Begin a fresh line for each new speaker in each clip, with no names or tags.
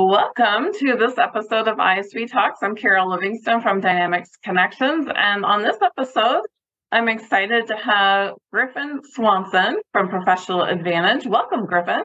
Welcome to this episode of ISV Talks. I'm Carol Livingston from Dynamics Connections. And on this episode, I'm excited to have Griffin Swanson from Professional Advantage. Welcome, Griffin.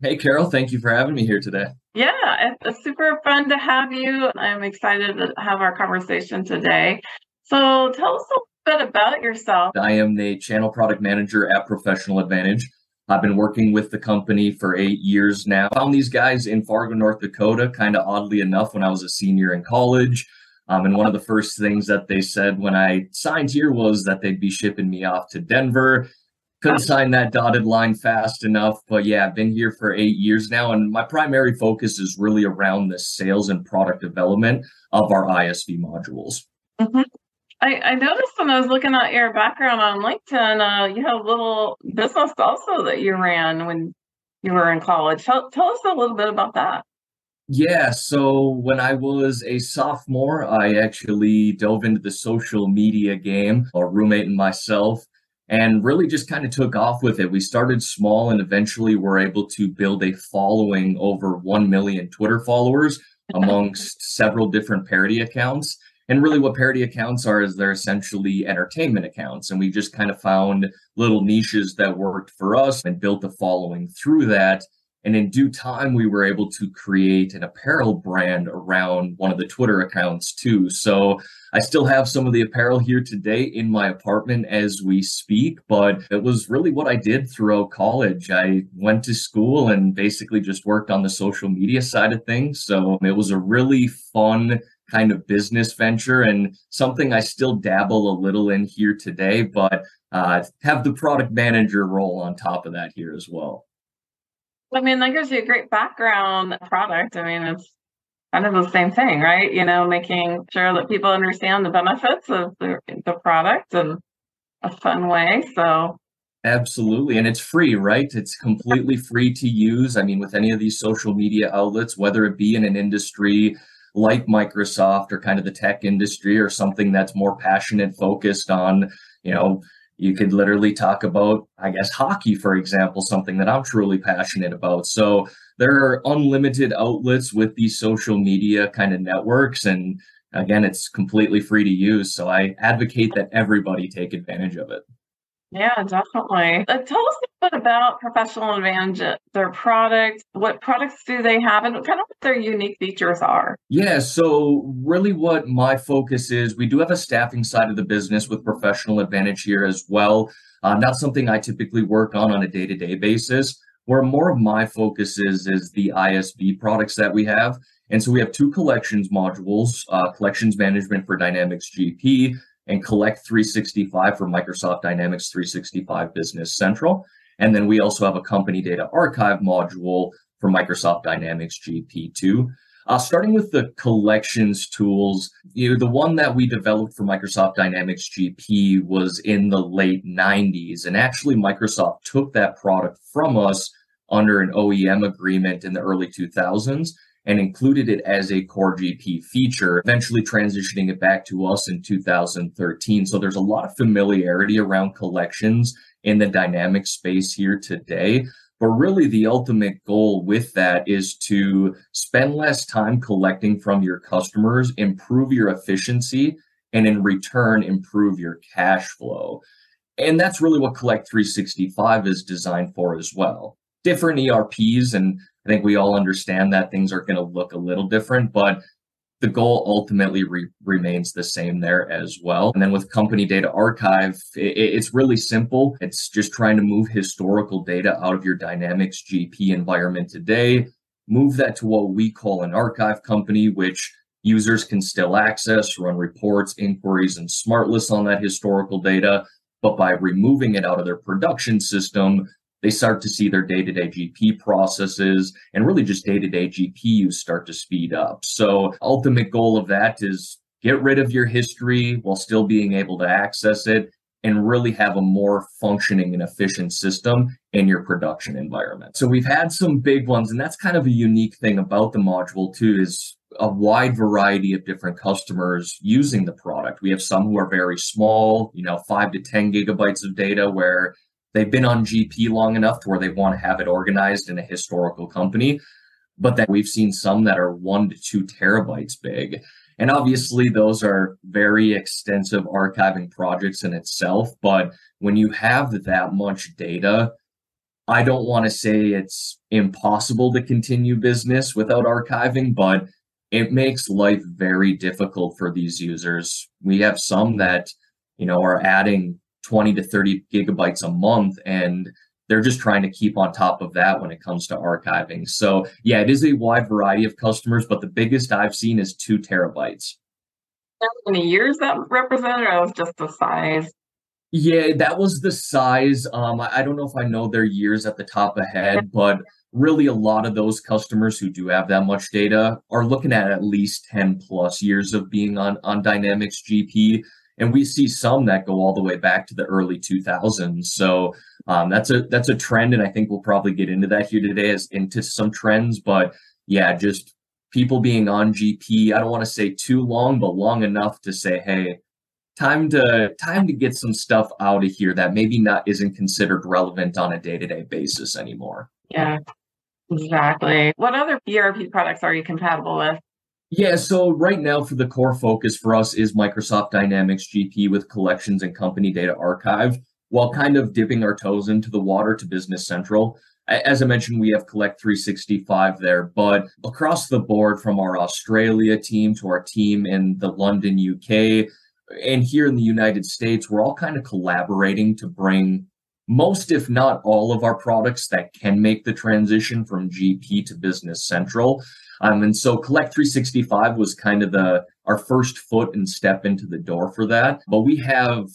Hey, Carol. Thank you for having me here today.
Yeah, it's super fun to have you. I'm excited to have our conversation today. So tell us a bit about yourself.
I am the channel product manager at Professional Advantage. I've been working with the company for eight years now. Found these guys in Fargo, North Dakota, kind of oddly enough, when I was a senior in college. Um, and one of the first things that they said when I signed here was that they'd be shipping me off to Denver. Couldn't sign that dotted line fast enough. But yeah, I've been here for eight years now. And my primary focus is really around the sales and product development of our ISV modules.
Mm-hmm. I, I, noticed when I was looking at your background on LinkedIn, uh, you have a little business also that you ran when you were in college. Tell, tell us a little bit about that.
Yeah, so when I was a sophomore, I actually dove into the social media game, a roommate and myself, and really just kind of took off with it. We started small and eventually were able to build a following over 1 million Twitter followers amongst several different parody accounts. And really, what parody accounts are is they're essentially entertainment accounts. And we just kind of found little niches that worked for us and built a following through that. And in due time, we were able to create an apparel brand around one of the Twitter accounts too. So I still have some of the apparel here today in my apartment as we speak, but it was really what I did throughout college. I went to school and basically just worked on the social media side of things. So it was a really fun kind of business venture and something I still dabble a little in here today, but uh, have the product manager role on top of that here as well.
I mean, that gives you a great background product. I mean, it's kind of the same thing, right? You know, making sure that people understand the benefits of the, the product in a fun way. So,
Absolutely. And it's free, right? It's completely free to use. I mean, with any of these social media outlets, whether it be in an industry like Microsoft or kind of the tech industry or something that's more passionate focused on, you know, you could literally talk about, I guess, hockey, for example, something that I'm truly passionate about. So there are unlimited outlets with these social media kind of networks. And again, it's completely free to use. So I advocate that everybody take advantage of it.
Yeah, definitely. Uh, tell us a bit about Professional Advantage, their product. What products do they have, and kind of what their unique features are?
Yeah, so really what my focus is, we do have a staffing side of the business with Professional Advantage here as well. Uh, not something I typically work on on a day to day basis. Where more of my focus is is the ISV products that we have. And so we have two collections modules, uh, collections management for Dynamics GP and Collect 365 for Microsoft Dynamics 365 Business Central. And then we also have a company data archive module for Microsoft Dynamics GP too. Uh, starting with the collections tools, you know, the one that we developed for Microsoft Dynamics GP was in the late 90s. And actually, Microsoft took that product from us under an OEM agreement in the early 2000s and included it as a core GP feature, eventually transitioning it back to us in 2013. So there's a lot of familiarity around collections in the dynamic space here today. But really, the ultimate goal with that is to spend less time collecting from your customers, improve your efficiency, and in return, improve your cash flow. And that's really what Collect 365 is designed for as well. Different ERPs and I think we all understand that things are going to look a little different, but the goal ultimately re- remains the same there as well. And then with Company Data Archive, it, it's really simple. It's just trying to move historical data out of your Dynamics GP environment today, move that to what we call an archive company, which users can still access, run reports, inquiries, and smart lists on that historical data. But by removing it out of their production system, they start to see their day-to-day GP processes and really just day-to-day GP use start to speed up. So ultimate goal of that is get rid of your history while still being able to access it and really have a more functioning and efficient system in your production environment. So we've had some big ones and that's kind of a unique thing about the module too is a wide variety of different customers using the product. We have some who are very small, you know, 5 to 10 gigabytes of data where they've been on GP long enough to where they want to have it organized in a historical company. but that we've seen some that are one to two terabytes big. And obviously, those are very extensive archiving projects in itself. But when you have that much data, I don't want to say it's impossible to continue business without archiving, but it makes life very difficult for these users. We have some that, you know, are adding 20 to 30 gigabytes a month and they're just trying to keep on top of that when it comes to archiving. So, yeah, it is a wide variety of customers, but the biggest I've seen is two terabytes.
How many years that represented, or was just the size?
Yeah, that was the size. Um, I, don't know if I know their years at the top of head, but really a lot of those customers who do have that much data are looking at at least 10 plus years of being on on Dynamics GP and we see some that go all the way back to the early 2000s so um, that's a that's a trend and i think we'll probably get into that here today as into some trends but yeah just people being on gp i don't want to say too long but long enough to say hey time to time to get some stuff out of here that maybe not isn't considered relevant on a day-to-day basis anymore.
Yeah exactly. What other erp products are you compatible with
yeah, so right now for the core focus for us is Microsoft Dynamics GP with collections and company data archive, while kind of dipping our toes into the water to Business Central. As I mentioned, we have Collect 365 there, but across the board from our Australia team to our team in the London, UK, and here in the United States, we're all kind of collaborating to bring most, if not all, of our products that can make the transition from GP to Business Central. Um, and so Collect 365 was kind of the our first foot and step into the door for that. But we have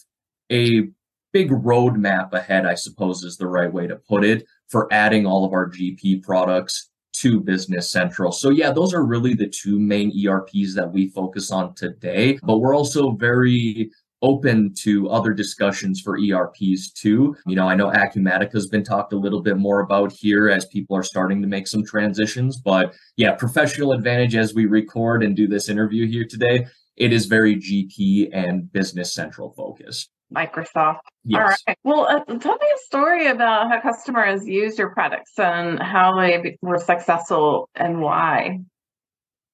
a big roadmap ahead, I suppose is the right way to put it, for adding all of our GP products to Business Central. So yeah, those are really the two main ERPs that we focus on today. But we're also very open to other discussions for ERPs too. You know, I know Acumatica has been talked a little bit more about here as people are starting to make some transitions. But yeah, professional advantage as we record and do this interview here today, it is very GP and Business Central focused.
Microsoft. Yes. All right. Well, uh, tell me a story about how customers used your products and how they were successful and why.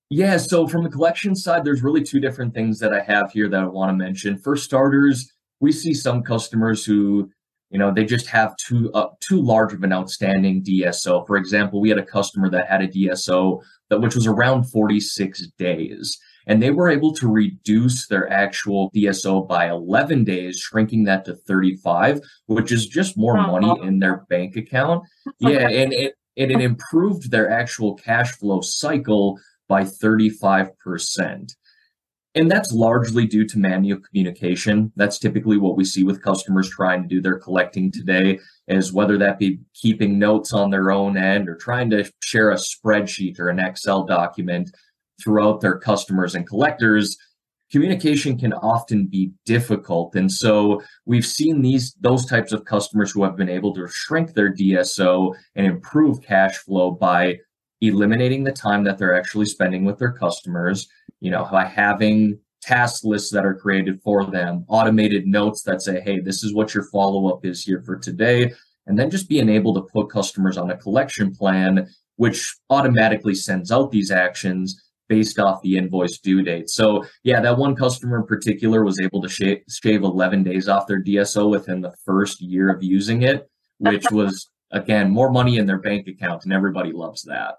Yeah, so from the collection side, there's really two different things that I have here that I want to mention. For starters, we see some customers who, you know, they just have too uh, too large of an outstanding DSO. For example, we had a customer that had a DSO that which was around 46 days, and they were able to reduce their actual DSO by 11 days, shrinking that to 35, which is just more money in their bank account. Yeah, and it and it improved their actual cash flow cycle by 35%. And that's largely due to manual communication. That's typically what we see with customers trying to do their collecting today, is whether that be keeping notes on their own end or trying to share a spreadsheet or an Excel document throughout their customers and collectors. Communication can often be difficult. And so we've seen these those types of customers who have been able to shrink their DSO and improve cash flow by eliminating the time that they're actually spending with their customers, you know, by having task lists that are created for them, automated notes that say, hey, this is what your follow up is here for today. And then just being able to put customers on a collection plan, which automatically sends out these actions based off the invoice due date. So, yeah, that one customer in particular was able to shave, shave 11 days off their DSO within the first year of using it, which was, again, more money in their bank account. And everybody loves that.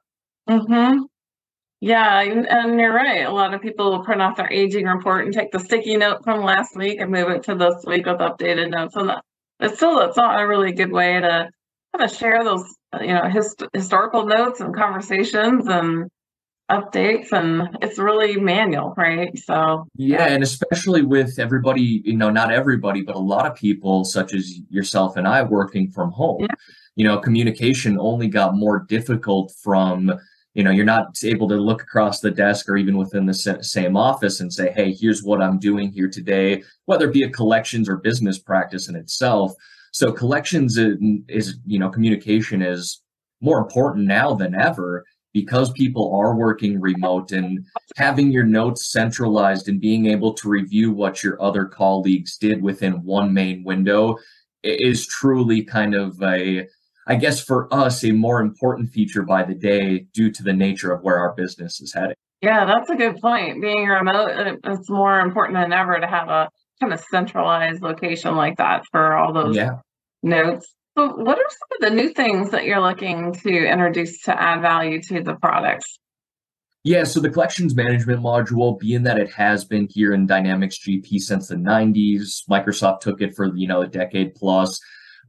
Mm-hmm. Yeah, and you're right. A lot of people will print off their aging report and take the sticky note from last week and move it to this week with updated notes. And that, it's still that's not a really good way to kind of share those, you know, hist- historical notes and conversations and updates and it's really manual right so
yeah and especially with everybody you know not everybody but a lot of people such as yourself and i working from home yeah. you know communication only got more difficult from you know you're not able to look across the desk or even within the same office and say hey here's what i'm doing here today whether it be a collections or business practice in itself. So collections is, is you know communication is more important now than ever because people are working remote and having your notes centralized and being able to review what your other colleagues did within one main window is truly kind of a I guess for us, a more important feature by the day due to the nature of where our business is heading.
Yeah, that's a good point. Being remote, uh, it's more important than ever to have a kind of centralized location like that for all those yeah. notes. So, what are some of the new things that you're looking to introduce to add value to the products?
Yeah, so the collections management module, being that it has been here in Dynamics GP since the 90s, Microsoft took it for, you know, a decade plus.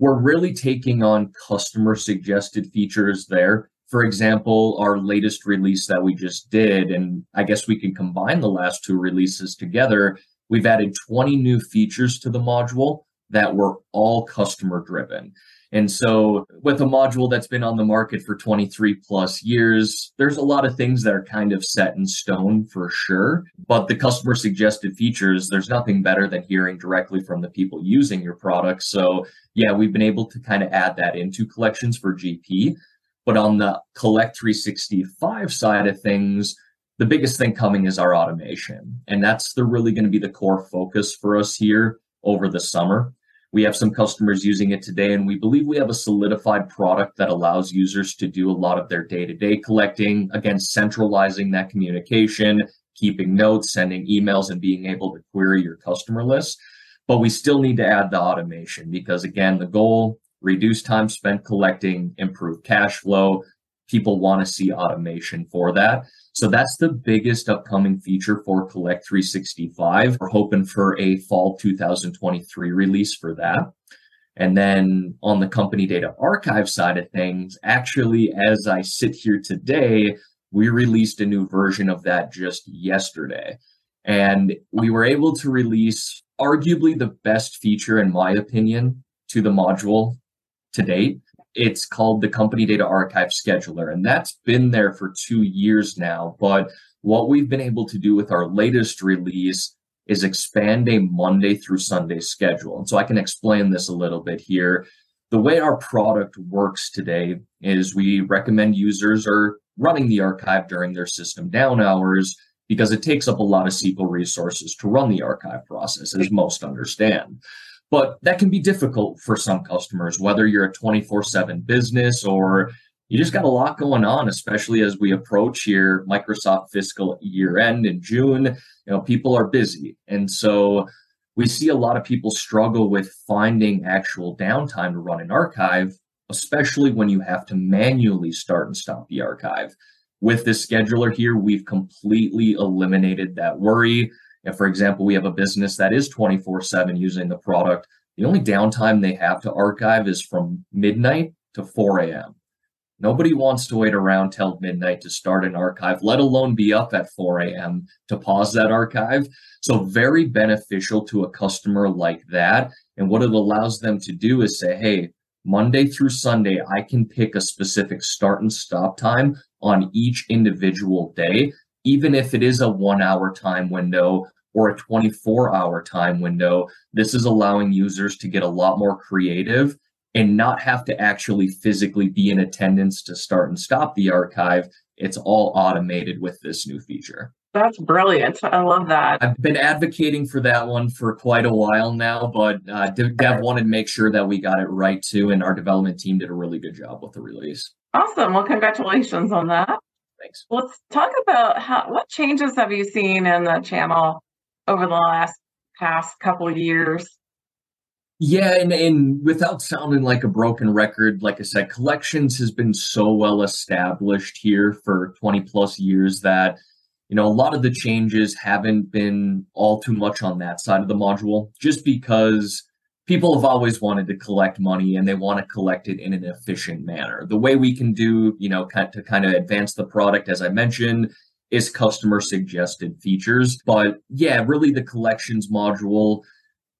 We're really taking on customer suggested features there. For example, our latest release that we just did, and I guess we can combine the last two releases together. We've added 20 new features to the module that were all customer driven. And so, with a module that's been on the market for 23 plus years, there's a lot of things that are kind of set in stone for sure. But the customer suggested features, there's nothing better than hearing directly from the people using your product. So, yeah, we've been able to kind of add that into collections for GP. But on the Collect 365 side of things, the biggest thing coming is our automation. And that's the really going to be the core focus for us here over the summer. We have some customers using it today, and we believe we have a solidified product that allows users to do a lot of their day to day collecting, again, centralizing that communication, keeping notes, sending emails, and being able to query your customer list. But we still need to add the automation because, again, the goal reduce time spent collecting, improve cash flow. People want to see automation for that. So that's the biggest upcoming feature for Collect 365. We're hoping for a fall 2023 release for that. And then on the company data archive side of things, actually, as I sit here today, we released a new version of that just yesterday. And we were able to release arguably the best feature, in my opinion, to the module to date. It's called the Company Data Archive Scheduler, and that's been there for two years now. But what we've been able to do with our latest release is expand a Monday through Sunday schedule. And so I can explain this a little bit here. The way our product works today is we recommend users are running the archive during their system down hours because it takes up a lot of SQL resources to run the archive process, as most understand. But that can be difficult for some customers, whether you're a 24 7 business or you just got a lot going on, especially as we approach here Microsoft fiscal year end in June. You know, people are busy. And so we see a lot of people struggle with finding actual downtime to run an archive, especially when you have to manually start and stop the archive. With this scheduler here, we've completely eliminated that worry. If, for example, we have a business that is 24 7 using the product, the only downtime they have to archive is from midnight to 4 a.m. Nobody wants to wait around till midnight to start an archive, let alone be up at 4 a.m. to pause that archive. So, very beneficial to a customer like that. And what it allows them to do is say, hey, Monday through Sunday, I can pick a specific start and stop time on each individual day even if it is a one hour time window or a 24 hour time window, this is allowing users to get a lot more creative and not have to actually physically be in attendance to start and stop the archive. It's all automated with this new feature.
That's brilliant. I love that.
I've been advocating for that one for quite a while now, but uh, Dev wanted to make sure that we got it right too, and our development team did a really good job with the release.
Awesome. Well, congratulations on that.
Thanks.
Let's talk about how what changes have you seen in the channel over the last past couple of years?
Yeah, and, and without sounding like a broken record, like I said, collections has been so well established here for 20 plus years that you know a lot of the changes haven't been all too much on that side of the module just because people have always wanted to collect money and they want to collect it in an efficient manner. The way we can do, you know, to kind of advance the product, as I mentioned, is customer suggested features. But yeah, really the collections module,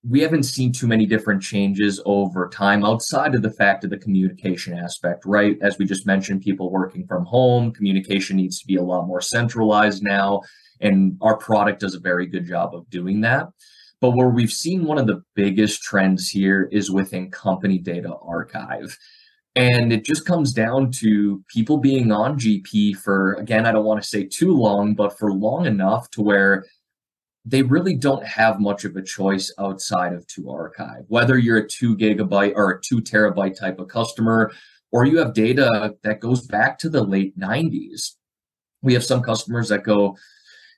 we haven't seen too many different changes over time outside of the fact of the communication aspect, right? As we just mentioned, people working from home, communication needs to be a lot more centralized now. And our product does a very good job of doing that. But where we've seen one of the biggest trends here is within company data archive. And it just comes down to people being on GP for, again, I don't want to say too long, but for long enough to where they really don't have much of a choice outside of to archive. Whether you're a two gigabyte or a two terabyte type of customer, or you have data that goes back to the late 90s. We have some customers that go,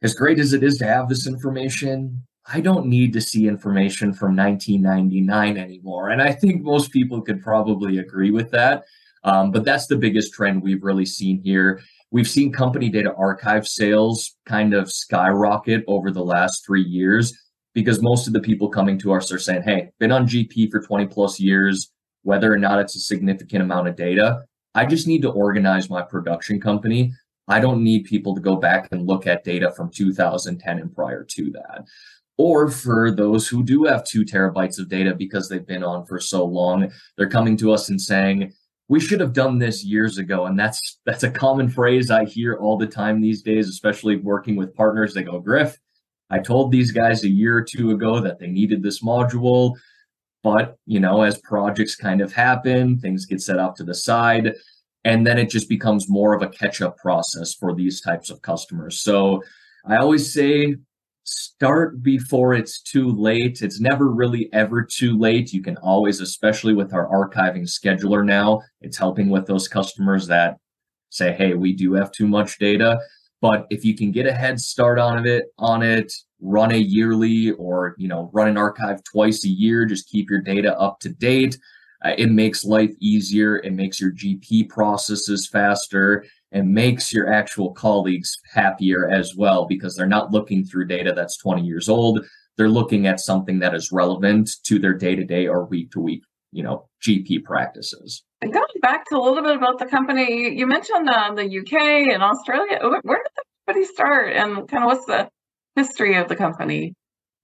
as great as it is to have this information, I don't need to see information from 1999 anymore. And I think most people could probably agree with that. Um, but that's the biggest trend we've really seen here. We've seen company data archive sales kind of skyrocket over the last three years because most of the people coming to us are saying, hey, been on GP for 20 plus years, whether or not it's a significant amount of data. I just need to organize my production company. I don't need people to go back and look at data from 2010 and prior to that. Or for those who do have two terabytes of data because they've been on for so long, they're coming to us and saying, we should have done this years ago. And that's that's a common phrase i hear all the time these days especially working with partners. They go griff i told these guys a year or two ago that they needed this module but you know as projects kind of happen things get set off to the side and then it just becomes more of a catch up process for these types of customers. So i always say start before it's too late. It's never really ever too late. You can always, especially with our archiving scheduler now, it's helping with those customers that say, hey, we do have too much data. But if you can get a head start on it, on it, run a yearly or you know run an archive twice a year, just keep your data up to date. Uh, it makes life easier. It makes your GP processes faster and makes your actual colleagues happier as well because they're not looking through data that's 20 years old. They're looking at something that is relevant to their day to day or week to week, you know, GP practices.
And going back to a little bit about the company, you mentioned uh, the UK and Australia. Where did the company start and kind of what's the history of the company?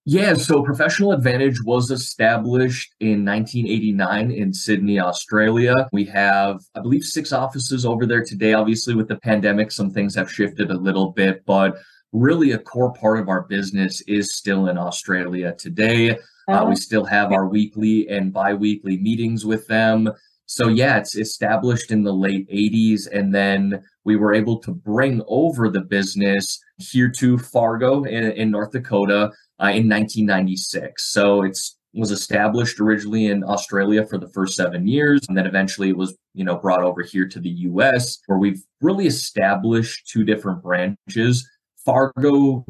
Yeah, so Professional Advantage was established in 1989 in Sydney, Australia. We have, I believe, six offices over there today. Obviously, with the pandemic, some things have shifted a little bit, but really a core part of our business is still in Australia today. Uh, we oh. still have our weekly and bi weekly meetings with them. So, yeah, it's established in the late 80s. And then we were able to bring over the business here to Fargo in, in North Dakota uh, in 1996. So it's was established originally in Australia for the first seven years, and then eventually it was, you know, brought over here to the U.S., where we've really established two different branches. Fargo,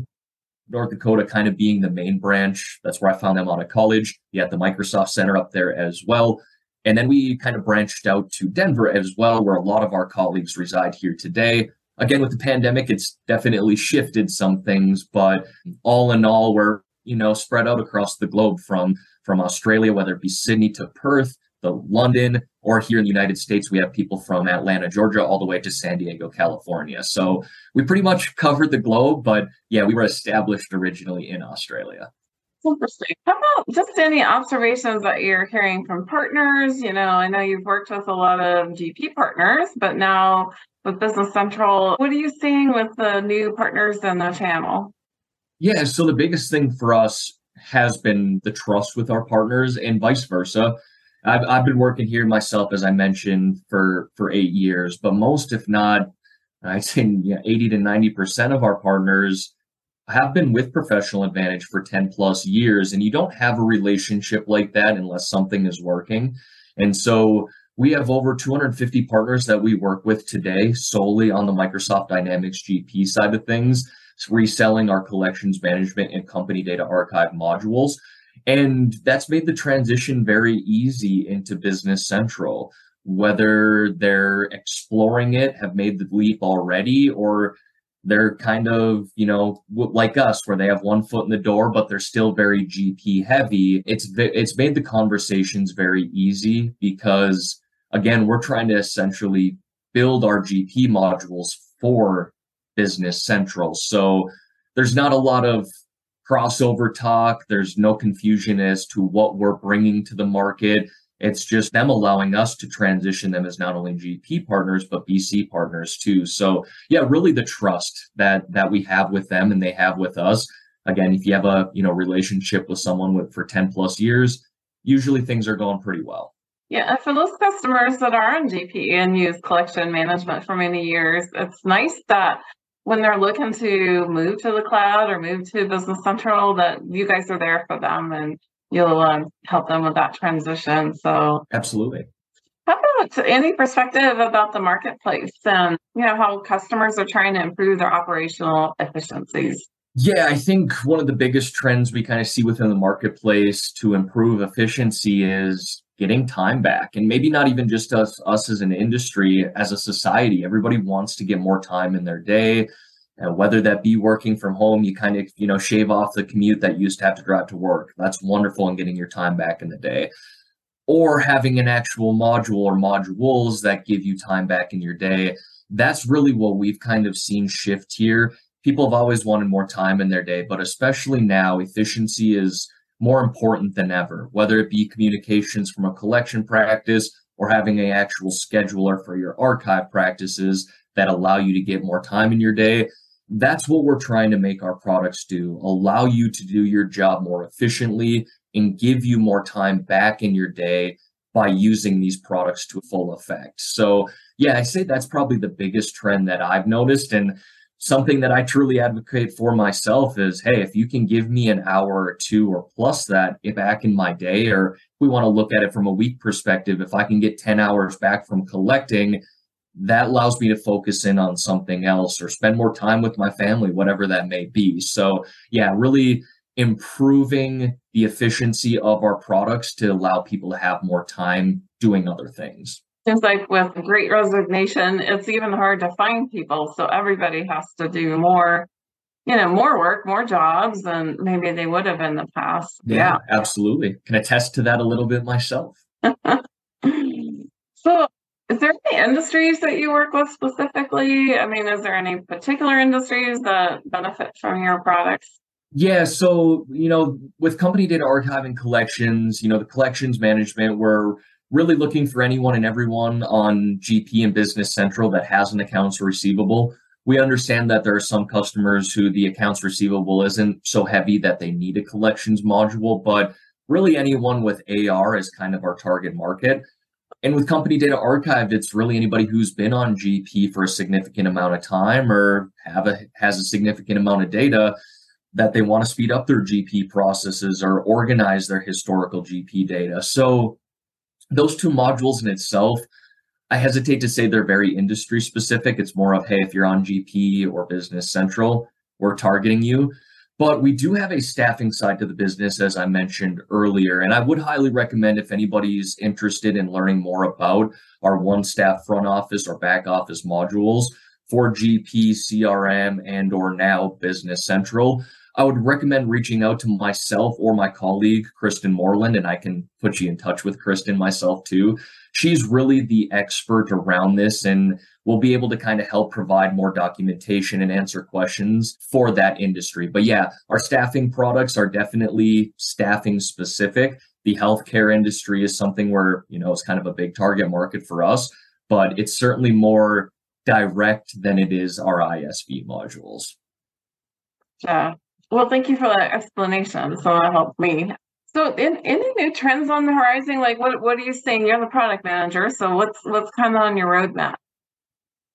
North Dakota, kind of being the main branch. That's where I found them out of college. You had the Microsoft Center up there as well. And then we kind of branched out to Denver as well, where a lot of our colleagues reside here today. Again with the pandemic it's definitely shifted some things but all in all we're you know spread out across the globe from from australia whether it be sydney to perth the london or here in the united states we have people from atlanta georgia all the way to san diego california. So we pretty much covered the globe but yeah we were established originally in australia
interesting. How about just any observations that you're hearing from partners? You know, I know you've worked with a lot of GP partners, but now with Business Central. What are you seeing with the new partners in the channel?
Yeah, so the biggest thing for us has been the trust with our partners and vice versa. I've, I've been working here myself, as I mentioned, for, for eight years, but most, if not, I'd say yeah, 80 to 90% of our partners have been with Professional Advantage for 10 plus years. And you don't have a relationship like that unless something is working. And so we have over 250 partners that we work with today solely on the Microsoft Dynamics GP side of things, reselling our collections management and company data archive modules. And that's made the transition very easy into Business Central. Whether they're exploring it, have made the leap already, or they're kind of you know like us where they have one foot in the door but they're still very gp heavy it's it's made the conversations very easy because again, we're trying to essentially build our GP modules for Business Central. So there's not a lot of crossover talk. There's no confusion as to what we're bringing to the market. It's just them allowing us to transition them as not only GP partners but BC partners too. So yeah, really the trust that that we have with them and they have with us. Again, if you have a you know relationship with someone with for 10 plus years, usually things are going pretty well.
Yeah, for those customers that are on GP and use collection management for many years, it's nice that when they're looking to move to the cloud or move to Business Central, that you guys are there for them and you'll um, help them with that transition. So,
absolutely.
How about any perspective about the marketplace and you know how customers are trying to improve their operational efficiencies?
Yeah, I think one of the biggest trends we kind of see within the marketplace to improve efficiency is getting time back. And maybe not even just us us as an industry, as a society. Everybody wants to get more time in their day. And whether that be working from home, you kind of, you know, shave off the commute that you used to have to drive to work. That's wonderful in getting your time back in the day. Or having an actual module or modules that give you time back in your day. That's really what we've kind of seen shift here people have always wanted more time in their day, but especially now, efficiency is more important than ever, whether it be communications from a collection practice or having an actual scheduler for your archive practices that allow you to get more time in your day. That's what we're trying to make our products do allow you to do your job more efficiently and give you more time back in your day by using these products to full effect. So, yeah, I say that's probably the biggest trend that I've noticed. And something that I truly advocate for myself is hey, if you can give me an hour or two or plus that back in my day, or we want to look at it from a week perspective, if I can get 10 hours back from collecting, that allows me to focus in on something else or spend more time with my family, whatever that may be. So, yeah, really improving the efficiency of our products to allow people to have more time doing other things
seems like with great resignation, it's even hard to find people. So everybody has to do more, you know, more work, more jobs than maybe they would have in the past.
Yeah, yeah. absolutely. Can attest to that a little bit myself.
so is there any industries that you work with specifically? I mean, is there any particular industries that benefit from your products?
Yeah, so you know, with company data archiving collections, you know, the collections management, we're really looking for anyone and everyone on GP and Business Central that has an accounts receivable. We understand that there are some customers who the accounts receivable isn't so heavy that they need a collections module, but really anyone with AR is kind of our target market. And with Company Data archived, it's really anybody who's been on GP for a significant amount of time or have a has a significant amount of data that they want to speed up their GP processes or organize their historical GP data. So those two modules in itself, I hesitate to say they're very industry specific. It's more of, hey, if you're on GP or Business Central, we're targeting you. But we do have a staffing side to the business, as I mentioned earlier. And I would highly recommend if anybody's interested in learning more about our OneStaff front office or back office modules for GP, CRM, and or now Business Central. I would recommend reaching out to myself or my colleague, Kristen Moreland, and I can put you in touch with Kristen myself too. She's really the expert around this and will be able to kind of help provide more documentation and answer questions for that industry. But yeah, our staffing products are definitely staffing specific. The healthcare industry is something where, you know, it's kind of a big target market for us, but it's certainly more direct than it is our ISV modules.
Yeah, well, thank you for that explanation. So that helped me. So, in, any new trends on the horizon? Like, what what are you seeing? You're the product manager, so what's what's kind of on your roadmap?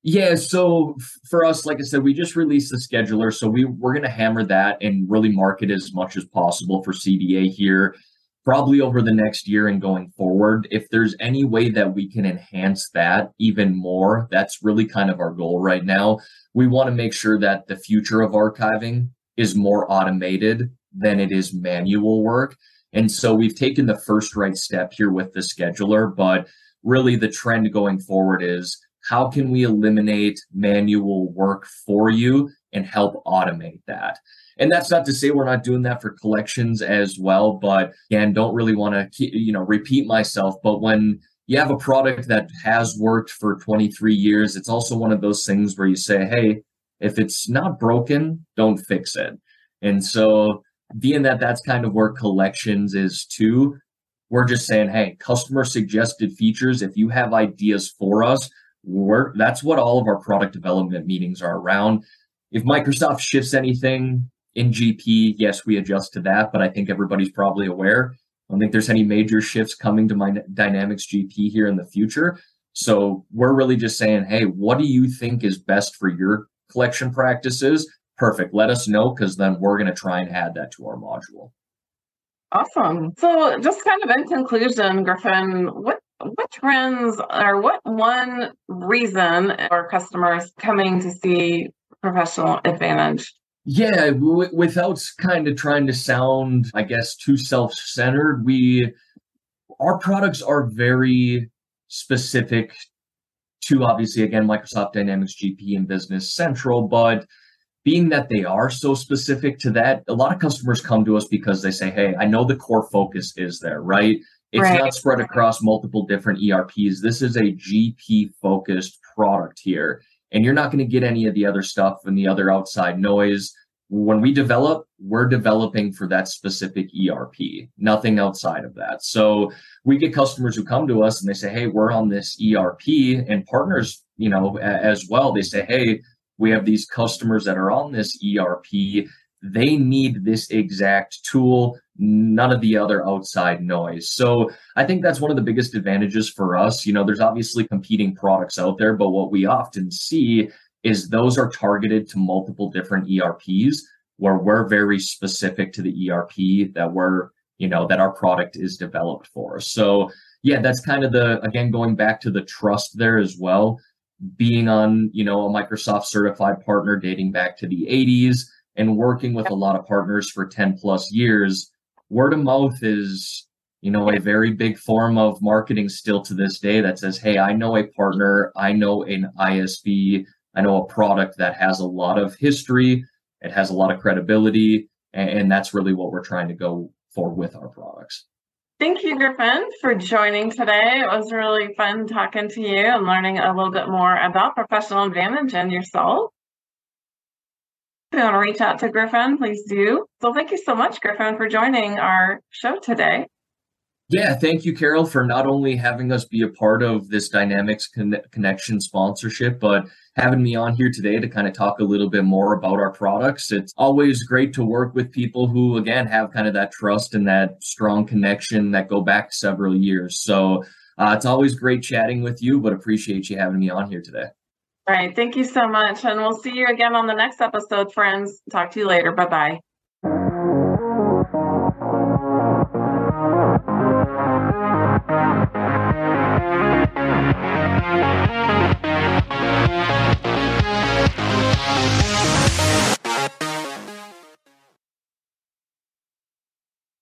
Yeah, so for us, like I said, we just released the scheduler, so we we're going to hammer that and really market as much as possible for CDA here, probably over the next year and going forward. If there's any way that we can enhance that even more, that's really kind of our goal right now. We want to make sure that the future of archiving is more automated than it is manual work. And so we've taken the first right step here with the scheduler, but really the trend going forward is how can we eliminate manual work for you and help automate that? And that's not to say we're not doing that for collections as well, but again, don't really want to you know repeat myself, but when you have a product that has worked for 23 years, it's also one of those things where you say, hey, if it's not broken, don't fix it. And so, being that that's kind of where collections is too, we're just saying, hey, customer suggested features. If you have ideas for us, we're that's what all of our product development meetings are around. If Microsoft shifts anything in GP, yes, we adjust to that, but I think everybody's probably aware. I don't think there's any major shifts coming to my Dynamics GP here in the future. So we're really just saying, hey, what do you think is best for your collection practices, perfect. Let us know because then we're going to try and add that to our module.
Awesome. So, just kind of in conclusion, Griffin, what what trends or what one reason are customers coming to see professional advantage?
Yeah, w- without kind of trying to sound, I guess, too self-centered, we our products are very specific to obviously again Microsoft Dynamics GP and Business Central, but being that they are so specific to that, a lot of customers come to us because they say, Hey, I know the core focus is there, right? It's right. not spread across multiple different ERPs. This is a GP focused product here. And you're not going to get any of the other stuff and the other outside noise. When we develop, we're developing for that specific ERP, nothing outside of that. So we get customers who come to us and they say, Hey, we're on this ERP and partners, you know, as well. They say, Hey, we have these customers that are on this ERP. They need this exact tool, none of the other outside noise. So I think that's one of the biggest advantages for us. You know, there's obviously competing products out there, but what we often see is those are targeted to multiple different ERPs where we're very specific to the ERP that we're, you know, that our product is developed for. So yeah, that's kind of the again going back to the trust there as well being on, you know, a Microsoft certified partner dating back to the 80s and working with a lot of partners for 10 plus years, word of mouth is, you know, a very big form of marketing still to this day that says, Hey, I know a partner, I know an ISV, I know a product that has a lot of history, it has a lot of credibility, and that's really what we're trying to go for with our products.
Thank you, Griffin, for joining today. It was really fun talking to you and learning a little bit more about Professional Advantage and yourself. If you want to reach out to Griffin, please do. So thank you so much, Griffin, for joining our show today.
Yeah, thank you, Carol, for not only having us be a part of this Dynamics Con- Connection sponsorship, but having me on here today to kind of talk a little bit more about our products. It's always great to work with people who, again, have kind of that trust and that strong connection that go back several years. So uh, it's always great chatting with you, but appreciate you having me on here today.
All right. Thank you so much. And we'll see you again on the next episode, friends. Talk to you later. Bye bye.